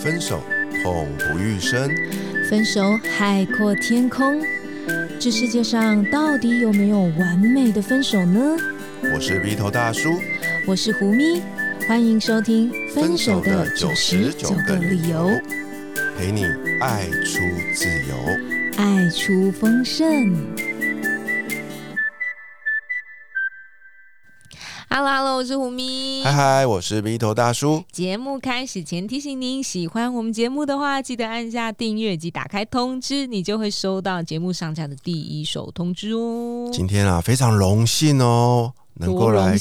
分手痛不欲生，分手海阔天空。这世界上到底有没有完美的分手呢？我是鼻头大叔，我是胡咪，欢迎收听《分手的九十九个理由》，陪你爱出自由，爱出丰盛。我是胡咪。嗨嗨，我是鼻头大叔。节目开始前提醒您，喜欢我们节目的话，记得按下订阅及打开通知，你就会收到节目上架的第一手通知哦。今天啊，非常荣幸哦，能够来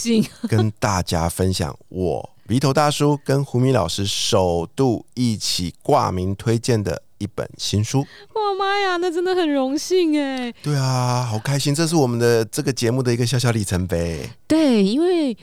跟大家分享我鼻头大叔跟胡咪老师首度一起挂名推荐的。一本新书，哇妈呀，那真的很荣幸哎！对啊，好开心，这是我们的这个节目的一个小小里程碑。对，因为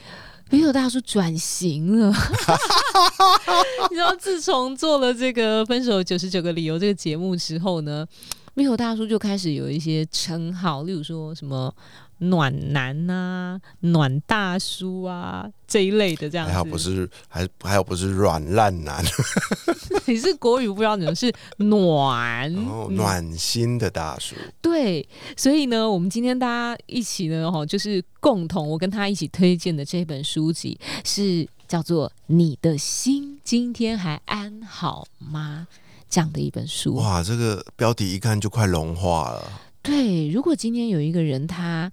没有大叔转型了，你知道，自从做了这个《分手九十九个理由》这个节目之后呢，啤酒大叔就开始有一些称号，例如说什么。暖男啊，暖大叔啊，这一类的这样子，还好不是，还还有不是软烂男，你是国语不知道怎么是暖，暖心的大叔。对，所以呢，我们今天大家一起呢，哈，就是共同我跟他一起推荐的这本书籍是叫做《你的心今天还安好吗》这样的一本书。哇，这个标题一看就快融化了。对，如果今天有一个人，他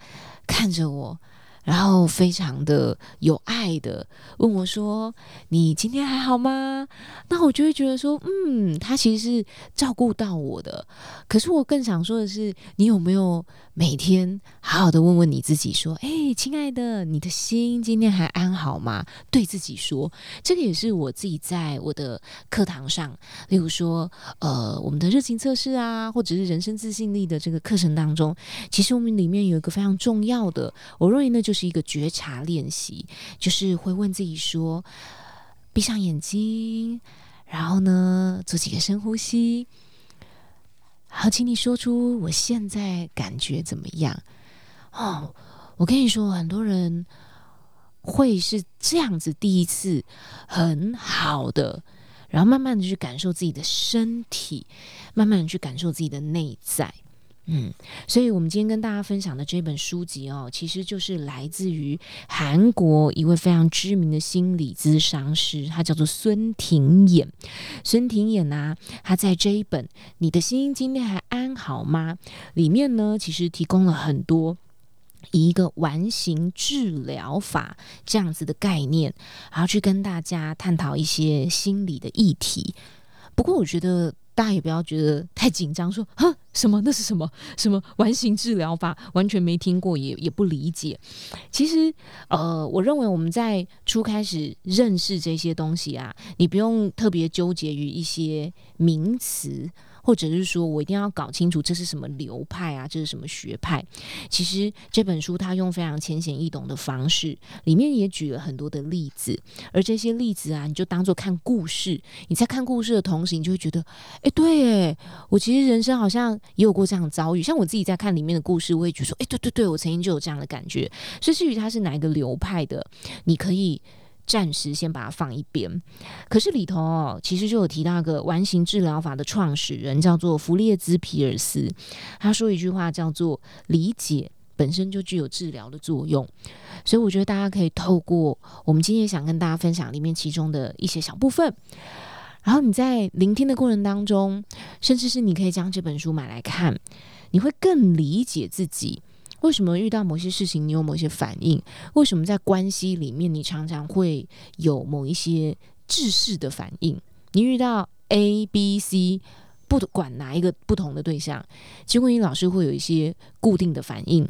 看着我。然后非常的有爱的问我说：“你今天还好吗？”那我就会觉得说：“嗯，他其实是照顾到我的。”可是我更想说的是，你有没有每天好好的问问你自己说：“哎，亲爱的，你的心今天还安好吗？”对自己说，这个也是我自己在我的课堂上，例如说，呃，我们的热情测试啊，或者是人生自信力的这个课程当中，其实我们里面有一个非常重要的，我认为呢就。就是一个觉察练习，就是会问自己说：闭上眼睛，然后呢，做几个深呼吸。好，请你说出我现在感觉怎么样？哦，我跟你说，很多人会是这样子，第一次很好的，然后慢慢的去感受自己的身体，慢慢的去感受自己的内在。嗯，所以，我们今天跟大家分享的这本书籍哦，其实就是来自于韩国一位非常知名的心理咨商师，他叫做孙婷衍。孙婷衍呢，他在这一本《你的心今天还安好吗》里面呢，其实提供了很多以一个完形治疗法这样子的概念，然后去跟大家探讨一些心理的议题。不过，我觉得。大家也不要觉得太紧张，说啊什么？那是什么？什么？完形治疗法，完全没听过，也也不理解。其实，呃，我认为我们在初开始认识这些东西啊，你不用特别纠结于一些名词。或者是说我一定要搞清楚这是什么流派啊，这是什么学派？其实这本书它用非常浅显易懂的方式，里面也举了很多的例子，而这些例子啊，你就当做看故事。你在看故事的同时，你就会觉得，哎，对，哎，我其实人生好像也有过这样的遭遇。像我自己在看里面的故事，我也觉得说，哎，对对对，我曾经就有这样的感觉。所以至于它是哪一个流派的，你可以。暂时先把它放一边，可是里头哦，其实就有提到一个完形治疗法的创始人，叫做弗列兹皮尔斯。他说一句话叫做“理解本身就具有治疗的作用”，所以我觉得大家可以透过我们今天想跟大家分享里面其中的一些小部分，然后你在聆听的过程当中，甚至是你可以将这本书买来看，你会更理解自己。为什么遇到某些事情你有某些反应？为什么在关系里面你常常会有某一些制式的反应？你遇到 A、B、C，不管哪一个不同的对象，结果你老是会有一些固定的反应。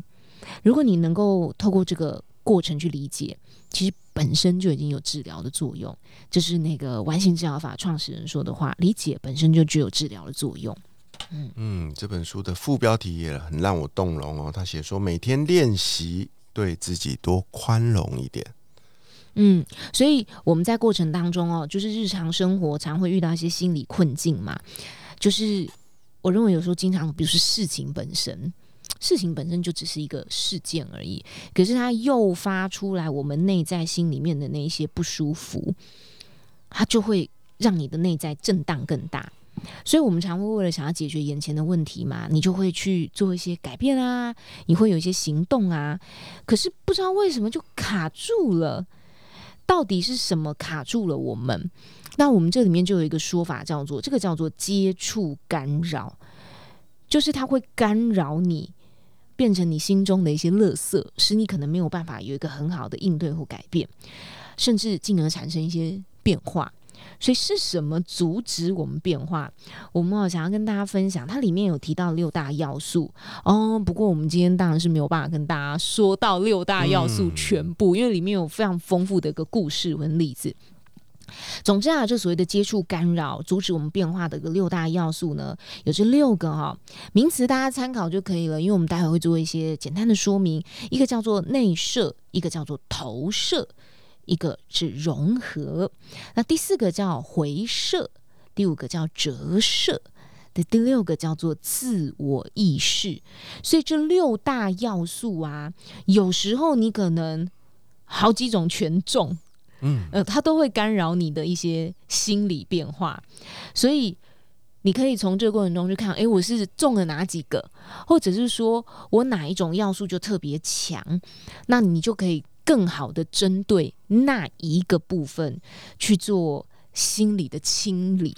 如果你能够透过这个过程去理解，其实本身就已经有治疗的作用。这是那个完形治疗法创始人说的话：理解本身就具有治疗的作用。嗯这本书的副标题也很让我动容哦。他写说，每天练习对自己多宽容一点。嗯，所以我们在过程当中哦，就是日常生活常会遇到一些心理困境嘛。就是我认为有时候经常，比如说事情本身，事情本身就只是一个事件而已，可是它诱发出来我们内在心里面的那一些不舒服，它就会让你的内在震荡更大。所以，我们常会为了想要解决眼前的问题嘛，你就会去做一些改变啊，你会有一些行动啊。可是不知道为什么就卡住了，到底是什么卡住了我们？那我们这里面就有一个说法，叫做这个叫做接触干扰，就是它会干扰你，变成你心中的一些垃圾，使你可能没有办法有一个很好的应对或改变，甚至进而产生一些变化。所以是什么阻止我们变化？我们想要跟大家分享，它里面有提到六大要素哦。不过我们今天当然是没有办法跟大家说到六大要素全部，因为里面有非常丰富的一个故事跟例子。总之啊，这所谓的接触干扰，阻止我们变化的一个六大要素呢，有这六个哈名词，大家参考就可以了。因为我们待会会做一些简单的说明，一个叫做内射，一个叫做投射。一个是融合，那第四个叫回射，第五个叫折射，的第六个叫做自我意识。所以这六大要素啊，有时候你可能好几种全中，嗯，呃，它都会干扰你的一些心理变化。所以你可以从这个过程中去看，哎，我是中了哪几个，或者是说我哪一种要素就特别强，那你就可以。更好的针对那一个部分去做心理的清理，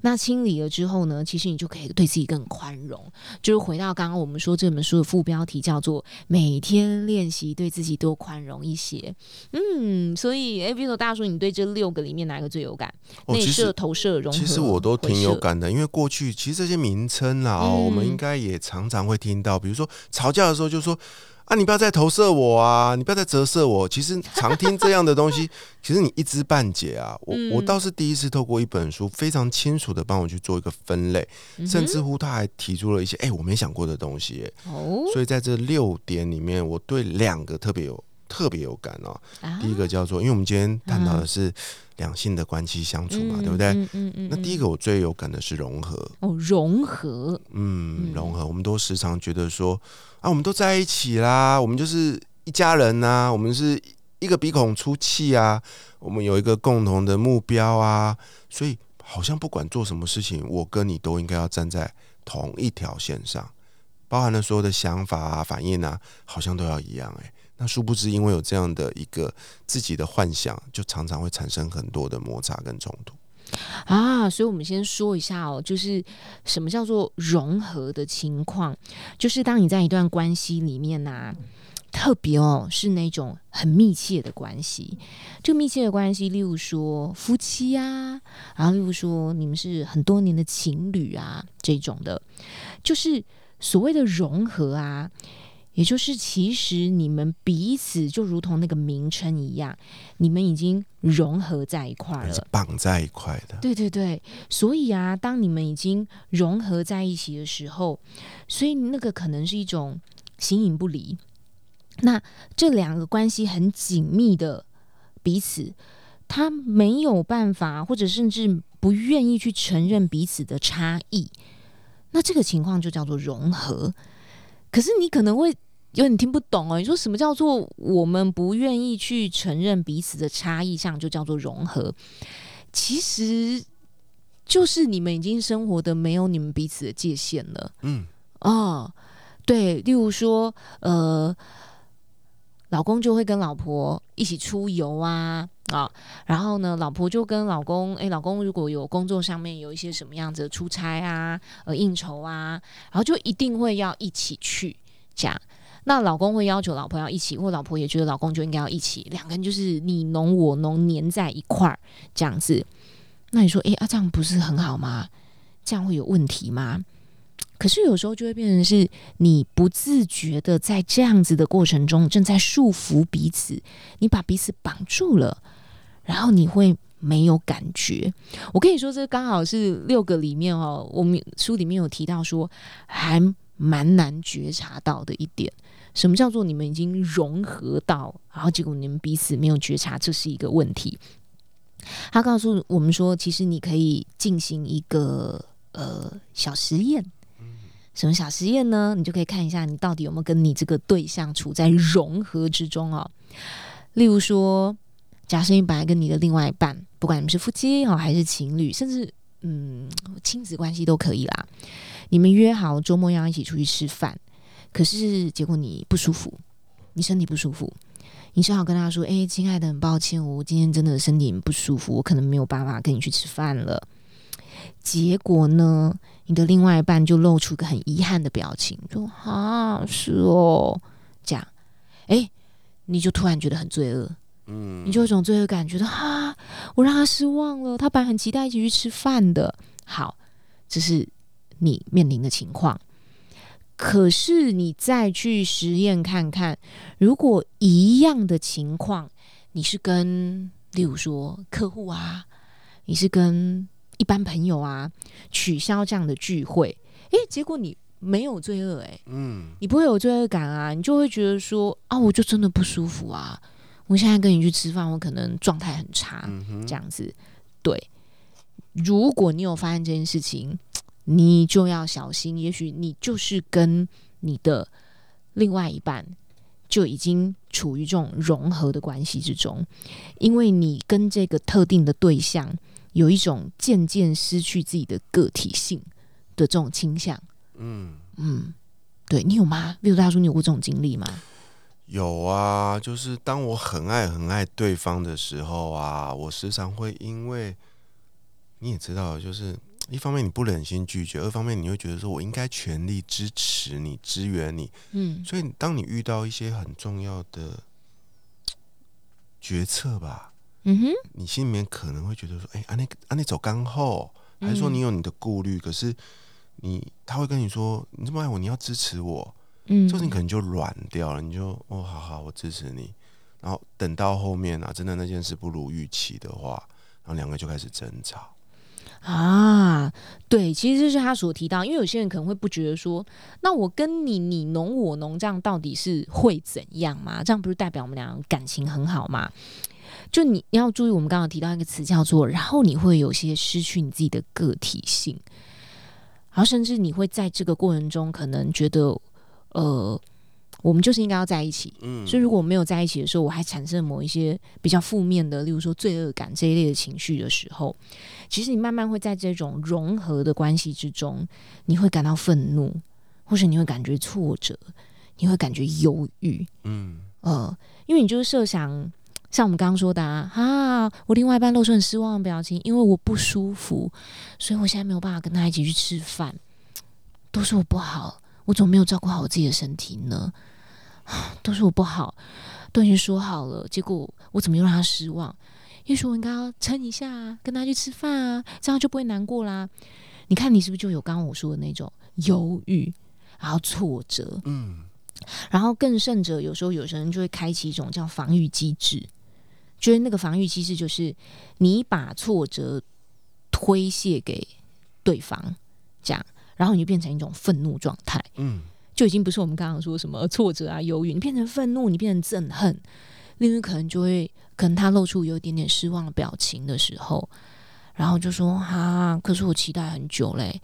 那清理了之后呢，其实你就可以对自己更宽容。就是回到刚刚我们说这本书的副标题叫做“每天练习对自己多宽容一些”。嗯，所以哎，比如说大叔，你对这六个里面哪一个最有感？内射、投射、融合。其实我都挺有感的，因为过去其实这些名称啊，我们应该也常常会听到，比如说吵架的时候就说。啊！你不要再投射我啊！你不要再折射我。其实常听这样的东西，其实你一知半解啊。我我倒是第一次透过一本书，非常清楚的帮我去做一个分类，甚至乎他还提出了一些哎我没想过的东西。哦，所以在这六点里面，我对两个特别有特别有感哦。第一个叫做，因为我们今天探讨的是两性的关系相处嘛，对不对？嗯嗯。那第一个我最有感的是融合。哦，融合。嗯，融合。我们都时常觉得说。啊，我们都在一起啦，我们就是一家人呐，我们是一个鼻孔出气啊，我们有一个共同的目标啊，所以好像不管做什么事情，我跟你都应该要站在同一条线上，包含了所有的想法啊、反应啊，好像都要一样诶。那殊不知，因为有这样的一个自己的幻想，就常常会产生很多的摩擦跟冲突。啊，所以我们先说一下哦，就是什么叫做融合的情况，就是当你在一段关系里面呐，特别哦是那种很密切的关系，这个密切的关系，例如说夫妻啊，然后例如说你们是很多年的情侣啊这种的，就是所谓的融合啊。也就是，其实你们彼此就如同那个名称一样，你们已经融合在一块了，绑在一块的。对对对，所以啊，当你们已经融合在一起的时候，所以那个可能是一种形影不离。那这两个关系很紧密的彼此，他没有办法，或者甚至不愿意去承认彼此的差异，那这个情况就叫做融合。可是你可能会。有点听不懂哦，你说什么叫做我们不愿意去承认彼此的差异上就叫做融合？其实就是你们已经生活的没有你们彼此的界限了。嗯，哦，对，例如说，呃，老公就会跟老婆一起出游啊，啊，然后呢，老婆就跟老公，哎，老公如果有工作上面有一些什么样子的出差啊，呃，应酬啊，然后就一定会要一起去这样。那老公会要求老婆要一起，或老婆也觉得老公就应该要一起，两个人就是你侬我侬黏在一块儿这样子。那你说，哎啊，这样不是很好吗？这样会有问题吗？可是有时候就会变成是你不自觉的在这样子的过程中正在束缚彼此，你把彼此绑住了，然后你会没有感觉。我跟你说，这刚好是六个里面哦，我们书里面有提到说，还蛮难觉察到的一点。什么叫做你们已经融合到，然后结果你们彼此没有觉察，这是一个问题。他告诉我们说，其实你可以进行一个呃小实验。什么小实验呢？你就可以看一下你到底有没有跟你这个对象处在融合之中哦。例如说，假设你本来跟你的另外一半，不管你们是夫妻好还是情侣，甚至嗯亲子关系都可以啦，你们约好周末要一起出去吃饭，可是结果你不舒服，你身体不舒服，你只好跟他说：“哎，亲爱的，很抱歉，我今天真的身体不舒服，我可能没有办法跟你去吃饭了。”结果呢，你的另外一半就露出一个很遗憾的表情，说：“啊，是哦。”这样，哎，你就突然觉得很罪恶。嗯，你就有种罪恶感，觉得哈，我让他失望了。他本来很期待一起去吃饭的。好，这是你面临的情况。可是你再去实验看看，如果一样的情况，你是跟，例如说客户啊，你是跟一般朋友啊，取消这样的聚会，诶，结果你没有罪恶，诶，嗯，你不会有罪恶感啊，你就会觉得说啊，我就真的不舒服啊。我现在跟你去吃饭，我可能状态很差，这样子。对，如果你有发现这件事情，你就要小心。也许你就是跟你的另外一半就已经处于这种融合的关系之中，因为你跟这个特定的对象有一种渐渐失去自己的个体性的这种倾向。嗯嗯，对你有吗？例如大叔，你有过这种经历吗？有啊，就是当我很爱很爱对方的时候啊，我时常会因为你也知道，就是一方面你不忍心拒绝，二方面你会觉得说我应该全力支持你、支援你。嗯，所以当你遇到一些很重要的决策吧，嗯哼，你心里面可能会觉得说，哎，安内安内走干后，还是说你有你的顾虑？可是你他会跟你说，你这么爱我，你要支持我。嗯，这你可能就软掉了，你就哦，好好，我支持你。然后等到后面啊，真的那件事不如预期的话，然后两个就开始争吵。啊，对，其实就是他所提到，因为有些人可能会不觉得说，那我跟你你侬我侬，这样到底是会怎样吗？这样不是代表我们俩感情很好吗？就你要注意，我们刚刚提到一个词叫做，然后你会有些失去你自己的个体性，然后甚至你会在这个过程中可能觉得。呃，我们就是应该要在一起。嗯，所以如果我没有在一起的时候，我还产生某一些比较负面的，例如说罪恶感这一类的情绪的时候，其实你慢慢会在这种融合的关系之中，你会感到愤怒，或是你会感觉挫折，你会感觉忧郁。嗯，呃，因为你就是设想，像我们刚刚说的啊，我另外一半露出很失望的表情，因为我不舒服，所以我现在没有办法跟他一起去吃饭，都是我不好。我怎么没有照顾好我自己的身体呢？都是我不好，都已经说好了，结果我怎么又让他失望？也许我应该要撑一下，跟他去吃饭啊，这样就不会难过啦。你看，你是不是就有刚刚我说的那种犹豫，然后挫折，嗯，然后更甚者，有时候有些人就会开启一种叫防御机制，就是那个防御机制就是你把挫折推卸给对方，这样。然后你就变成一种愤怒状态，嗯，就已经不是我们刚刚说什么挫折啊、忧郁，你变成愤怒，你变成憎恨，另外可能就会可能他露出有一点点失望的表情的时候，然后就说哈，可是我期待很久嘞，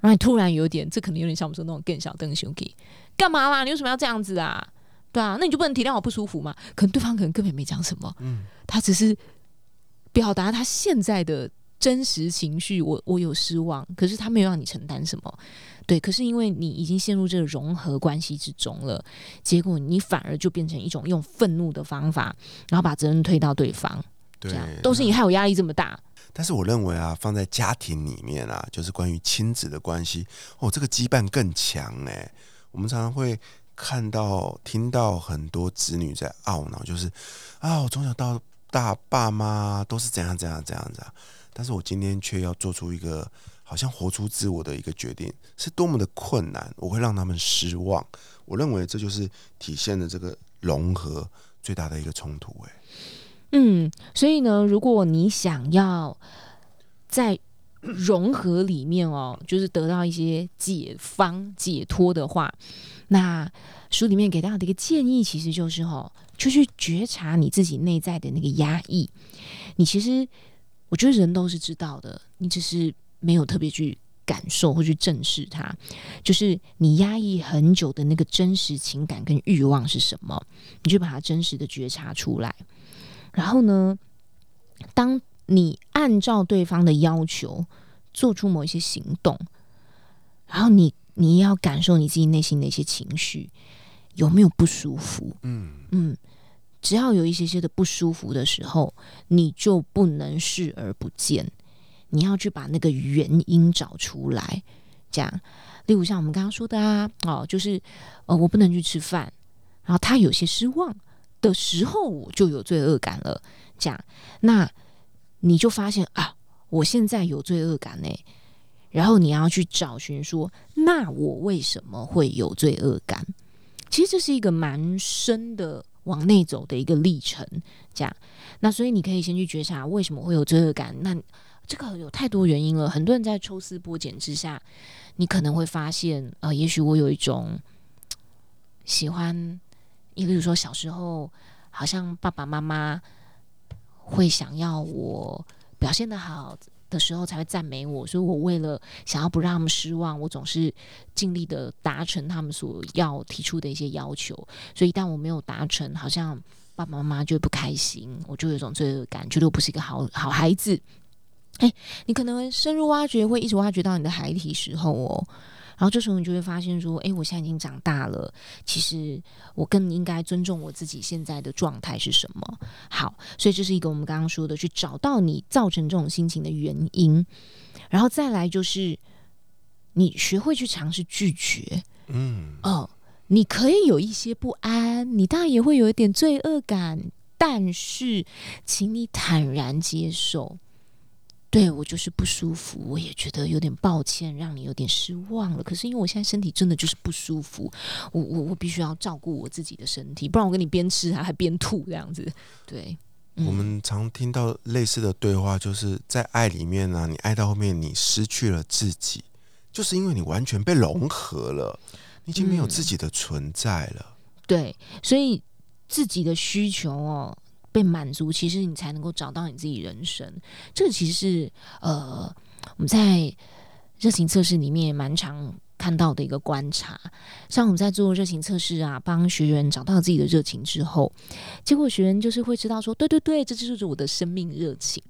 然后你突然有点，这可能有点像我们说那种更小灯兄弟，干嘛啦？你为什么要这样子啊？对啊，那你就不能体谅我不舒服吗？可能对方可能根本没讲什么，嗯，他只是表达他现在的。真实情绪，我我有失望，可是他没有让你承担什么，对，可是因为你已经陷入这个融合关系之中了，结果你反而就变成一种用愤怒的方法，然后把责任推到对方，对，都是你害我压力这么大。但是我认为啊，放在家庭里面啊，就是关于亲子的关系，哦，这个羁绊更强哎。我们常常会看到、听到很多子女在懊恼，就是啊，我从小到大爸妈都是怎样怎样怎样子啊。但是我今天却要做出一个好像活出自我的一个决定，是多么的困难，我会让他们失望。我认为这就是体现了这个融合最大的一个冲突。哎，嗯，所以呢，如果你想要在融合里面哦，就是得到一些解方、解脱的话，那书里面给大家的一个建议，其实就是哦，就去觉察你自己内在的那个压抑，你其实。我觉得人都是知道的，你只是没有特别去感受或去正视它。就是你压抑很久的那个真实情感跟欲望是什么，你就把它真实的觉察出来。然后呢，当你按照对方的要求做出某一些行动，然后你你要感受你自己内心的一些情绪有没有不舒服？嗯嗯，只要有一些些的不舒服的时候，你就不能视而不见，你要去把那个原因找出来。这样，例如像我们刚刚说的啊，哦，就是呃，我不能去吃饭，然后他有些失望的时候，我就有罪恶感了。这样，那你就发现啊，我现在有罪恶感呢。然后你要去找寻说，那我为什么会有罪恶感？其实这是一个蛮深的往内走的一个历程。这样，那所以你可以先去觉察为什么会有罪恶感。那这个有太多原因了，很多人在抽丝剥茧之下，你可能会发现，呃，也许我有一种喜欢，你比如说小时候，好像爸爸妈妈。会想要我表现的好的时候才会赞美我，所以我为了想要不让他们失望，我总是尽力的达成他们所要提出的一些要求。所以一旦我没有达成，好像爸爸妈妈就会不开心，我就有一种罪恶感，觉得我不是一个好好孩子。哎，你可能深入挖掘，会一直挖掘到你的孩提时候哦。然后这时候你就会发现说，哎，我现在已经长大了，其实我更应该尊重我自己现在的状态是什么。好，所以这是一个我们刚刚说的，去找到你造成这种心情的原因，然后再来就是你学会去尝试拒绝。嗯，哦，你可以有一些不安，你当然也会有一点罪恶感，但是请你坦然接受。对我就是不舒服，我也觉得有点抱歉，让你有点失望了。可是因为我现在身体真的就是不舒服，我我我必须要照顾我自己的身体，不然我跟你边吃还还边吐这样子。对，我们常听到类似的对话，就是在爱里面呢，你爱到后面你失去了自己，就是因为你完全被融合了，你已经没有自己的存在了。对，所以自己的需求哦。被满足，其实你才能够找到你自己人生。这个其实是呃，我们在热情测试里面蛮常看到的一个观察。像我们在做热情测试啊，帮学员找到自己的热情之后，结果学员就是会知道说，对对对，这就是我的生命热情。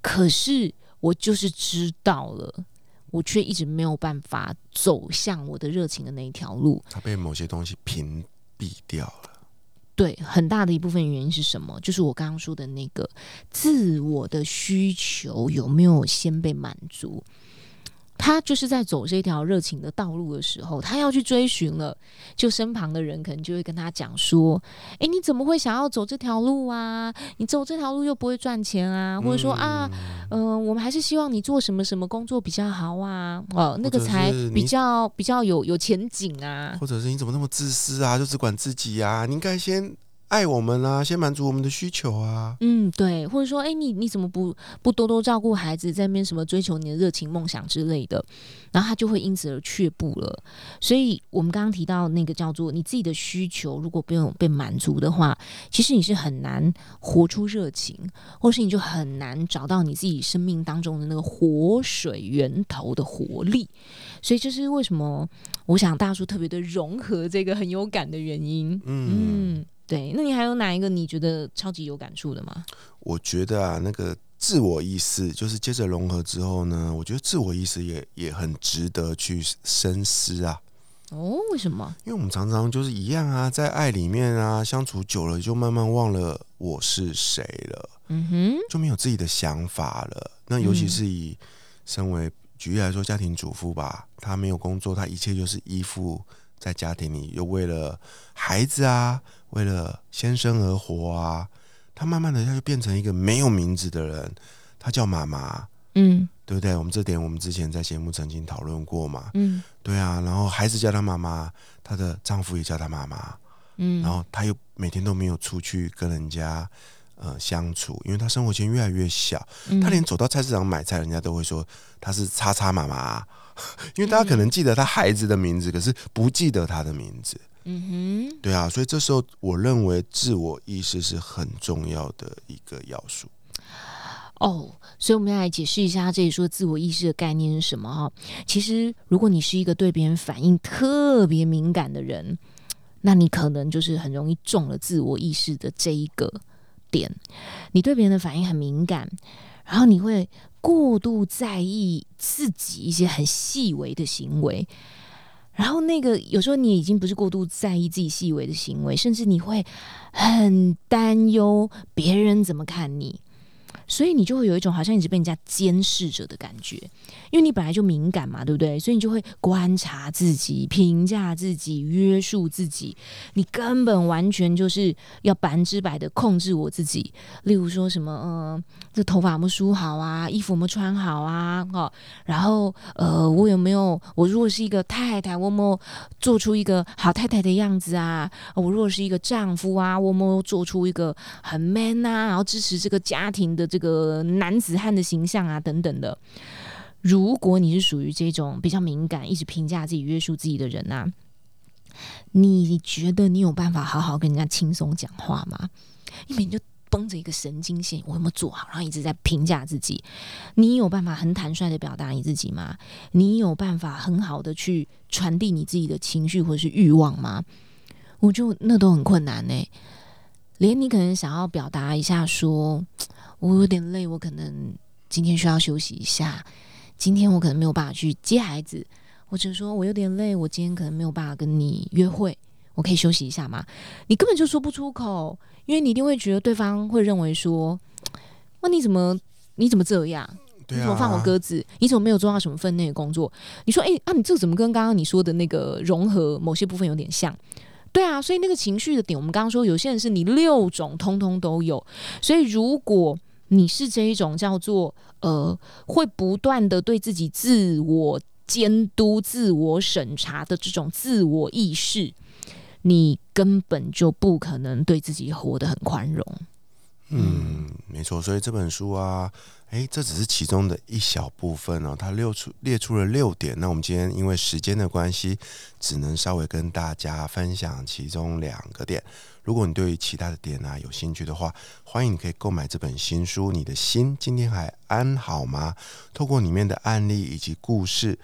可是我就是知道了，我却一直没有办法走向我的热情的那一条路。他被某些东西屏蔽掉了。对，很大的一部分原因是什么？就是我刚刚说的那个自我的需求有没有先被满足？他就是在走这条热情的道路的时候，他要去追寻了，就身旁的人可能就会跟他讲说：“哎，你怎么会想要走这条路啊？你走这条路又不会赚钱啊？或者说啊，嗯，我们还是希望你做什么什么工作比较好啊？哦，那个才比较比较有有前景啊？或者是你怎么那么自私啊？就只管自己啊？你应该先。”爱我们啊，先满足我们的需求啊。嗯，对，或者说，哎，你你怎么不不多多照顾孩子，在那边什么追求你的热情梦想之类的，然后他就会因此而却步了。所以，我们刚刚提到那个叫做你自己的需求，如果不用被满足的话，其实你是很难活出热情，或是你就很难找到你自己生命当中的那个活水源头的活力。所以，这是为什么我想大叔特别的融合这个很有感的原因。嗯。对，那你还有哪一个你觉得超级有感触的吗？我觉得啊，那个自我意识就是接着融合之后呢，我觉得自我意识也也很值得去深思啊。哦，为什么？因为我们常常就是一样啊，在爱里面啊，相处久了就慢慢忘了我是谁了，嗯哼，就没有自己的想法了。那尤其是以身为举例来说，家庭主妇吧，她没有工作，她一切就是依附在家庭里，又为了孩子啊。为了先生而活啊，他慢慢的他就变成一个没有名字的人，他叫妈妈，嗯，对不对？我们这点我们之前在节目曾经讨论过嘛，嗯，对啊。然后孩子叫他妈妈，她的丈夫也叫她妈妈，嗯，然后她又每天都没有出去跟人家呃相处，因为他生活圈越来越小，他连走到菜市场买菜，人家都会说他是叉叉妈妈，因为大家可能记得他孩子的名字，可是不记得他的名字。嗯哼，对啊，所以这时候我认为自我意识是很重要的一个要素。哦，所以我们要来解释一下这里说自我意识的概念是什么哈。其实，如果你是一个对别人反应特别敏感的人，那你可能就是很容易中了自我意识的这一个点，你对别人的反应很敏感，然后你会过度在意自己一些很细微的行为。然后那个有时候你已经不是过度在意自己细微的行为，甚至你会很担忧别人怎么看你。所以你就会有一种好像一直被人家监视着的感觉，因为你本来就敏感嘛，对不对？所以你就会观察自己、评价自己、约束自己。你根本完全就是要百分之百的控制我自己。例如说什么，呃，这头发有没有梳好啊？衣服有没有穿好啊？哦，然后呃，我有没有？我如果是一个太太，我有没有做出一个好太太的样子啊？我如果是一个丈夫啊，我有没有做出一个很 man 啊？然后支持这个家庭的。这个男子汉的形象啊，等等的。如果你是属于这种比较敏感、一直评价自己、约束自己的人啊，你觉得你有办法好好跟人家轻松讲话吗？因为你就绷着一个神经线，我有没有做好？然后一直在评价自己。你有办法很坦率的表达你自己吗？你有办法很好的去传递你自己的情绪或者是欲望吗？我就那都很困难呢。连你可能想要表达一下说。我有点累，我可能今天需要休息一下。今天我可能没有办法去接孩子，或者说我有点累，我今天可能没有办法跟你约会，我可以休息一下吗？你根本就说不出口，因为你一定会觉得对方会认为说：“那你怎么你怎么这样？你怎么放我鸽子？你怎么没有做到什么分内的工作？”你说：“哎啊，你这怎么跟刚刚你说的那个融合某些部分有点像？”对啊，所以那个情绪的点，我们刚刚说有些人是你六种通通都有，所以如果你是这一种叫做呃，会不断的对自己自我监督、自我审查的这种自我意识，你根本就不可能对自己活得很宽容。嗯，没错。所以这本书啊，诶，这只是其中的一小部分哦。它列出列出了六点。那我们今天因为时间的关系，只能稍微跟大家分享其中两个点。如果你对于其他的点啊有兴趣的话，欢迎你可以购买这本新书。你的心今天还安好吗？透过里面的案例以及故事，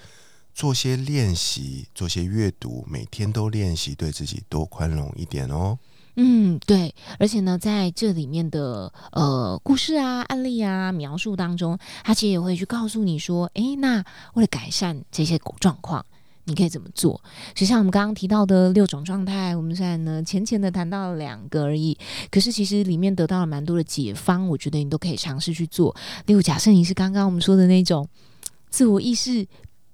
做些练习，做些阅读，每天都练习对自己多宽容一点哦。嗯，对，而且呢，在这里面的呃故事啊、案例啊、描述当中，他其实也会去告诉你说，诶，那为了改善这些状况。你可以怎么做？就像我们刚刚提到的六种状态，我们现在呢浅浅的谈到了两个而已。可是其实里面得到了蛮多的解方，我觉得你都可以尝试去做。例如，假设你是刚刚我们说的那种自我意识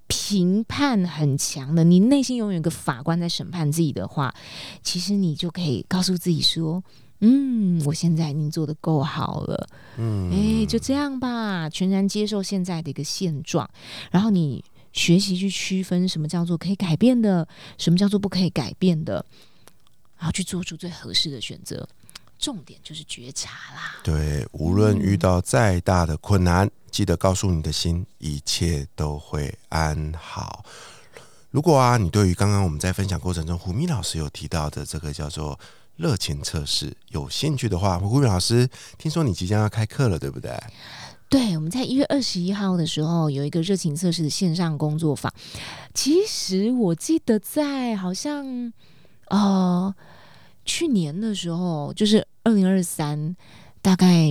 评判很强的，你内心永远有个法官在审判自己的话，其实你就可以告诉自己说：“嗯，我现在已经做的够好了。”嗯，哎，就这样吧，全然接受现在的一个现状，然后你。学习去区分什么叫做可以改变的，什么叫做不可以改变的，然后去做出最合适的选择。重点就是觉察啦。对，无论遇到再大的困难，记得告诉你的心，一切都会安好。如果啊，你对于刚刚我们在分享过程中，胡咪老师有提到的这个叫做热情测试有兴趣的话，胡咪老师听说你即将要开课了，对不对？对，我们在一月二十一号的时候有一个热情测试的线上工作坊。其实我记得在好像呃去年的时候，就是二零二三，大概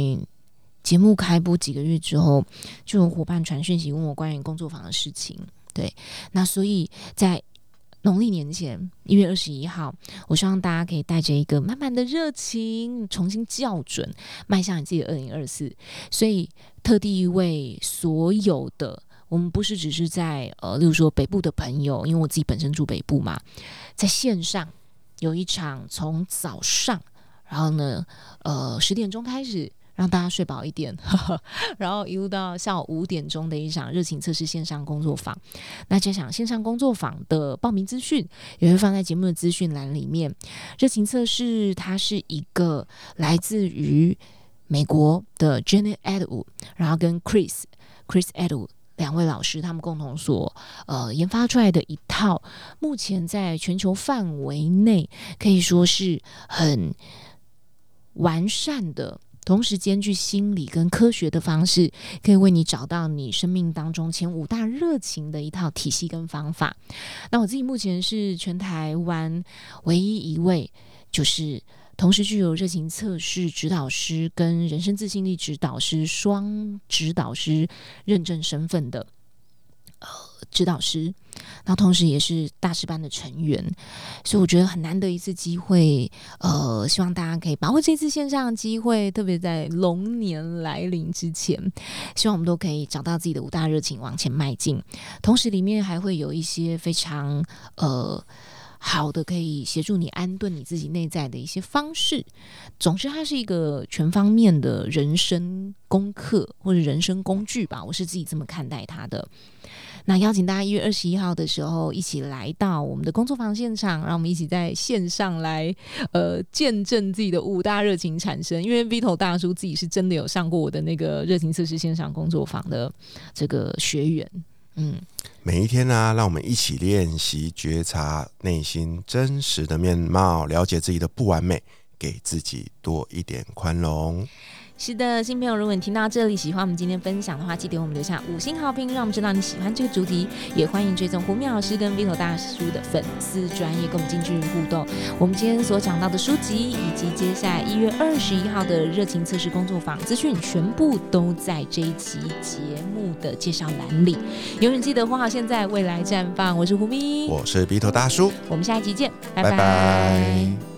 节目开播几个月之后，就有伙伴传讯息问我关于工作坊的事情。对，那所以在。农历年前一月二十一号，我希望大家可以带着一个满满的热情，重新校准，迈向你自己的二零二四。所以特地为所有的我们，不是只是在呃，例如说北部的朋友，因为我自己本身住北部嘛，在线上有一场从早上，然后呢，呃，十点钟开始。让大家睡饱一点，呵 呵然后一路到下午五点钟的一场热情测试线上工作坊。那这场线上工作坊的报名资讯也会放在节目的资讯栏里面。热情测试它是一个来自于美国的 Jenny Edwood，然后跟 Chris Chris Edwood 两位老师他们共同所呃研发出来的一套，目前在全球范围内可以说是很完善的。同时兼具心理跟科学的方式，可以为你找到你生命当中前五大热情的一套体系跟方法。那我自己目前是全台湾唯一一位，就是同时具有热情测试指导师跟人生自信力指导师双指导师认证身份的呃指导师。然后同时也是大师班的成员，所以我觉得很难得一次机会，呃，希望大家可以把握这次线上的机会，特别在龙年来临之前，希望我们都可以找到自己的五大热情往前迈进。同时里面还会有一些非常呃好的可以协助你安顿你自己内在的一些方式。总之，它是一个全方面的人生功课或者人生工具吧，我是自己这么看待它的。那邀请大家一月二十一号的时候一起来到我们的工作坊现场，让我们一起在线上来呃见证自己的五大热情产生。因为 Vito 大叔自己是真的有上过我的那个热情测试线上工作坊的这个学员。每一天呢，让我们一起练习觉察内心真实的面貌，了解自己的不完美，给自己多一点宽容。是的，新朋友，如果你听到这里喜欢我们今天分享的话，记得我们留下五星好评，让我们知道你喜欢这个主题。也欢迎追踪胡明老师跟 Vito 大叔的粉丝专业，跟我们近距离互动。我们今天所讲到的书籍，以及接下来一月二十一号的热情测试工作坊资讯，全部都在这一期节目的介绍栏里。永远记得活好现在，未来绽放。我是胡咪，我是 Vito 大叔，我们下一集见，拜拜。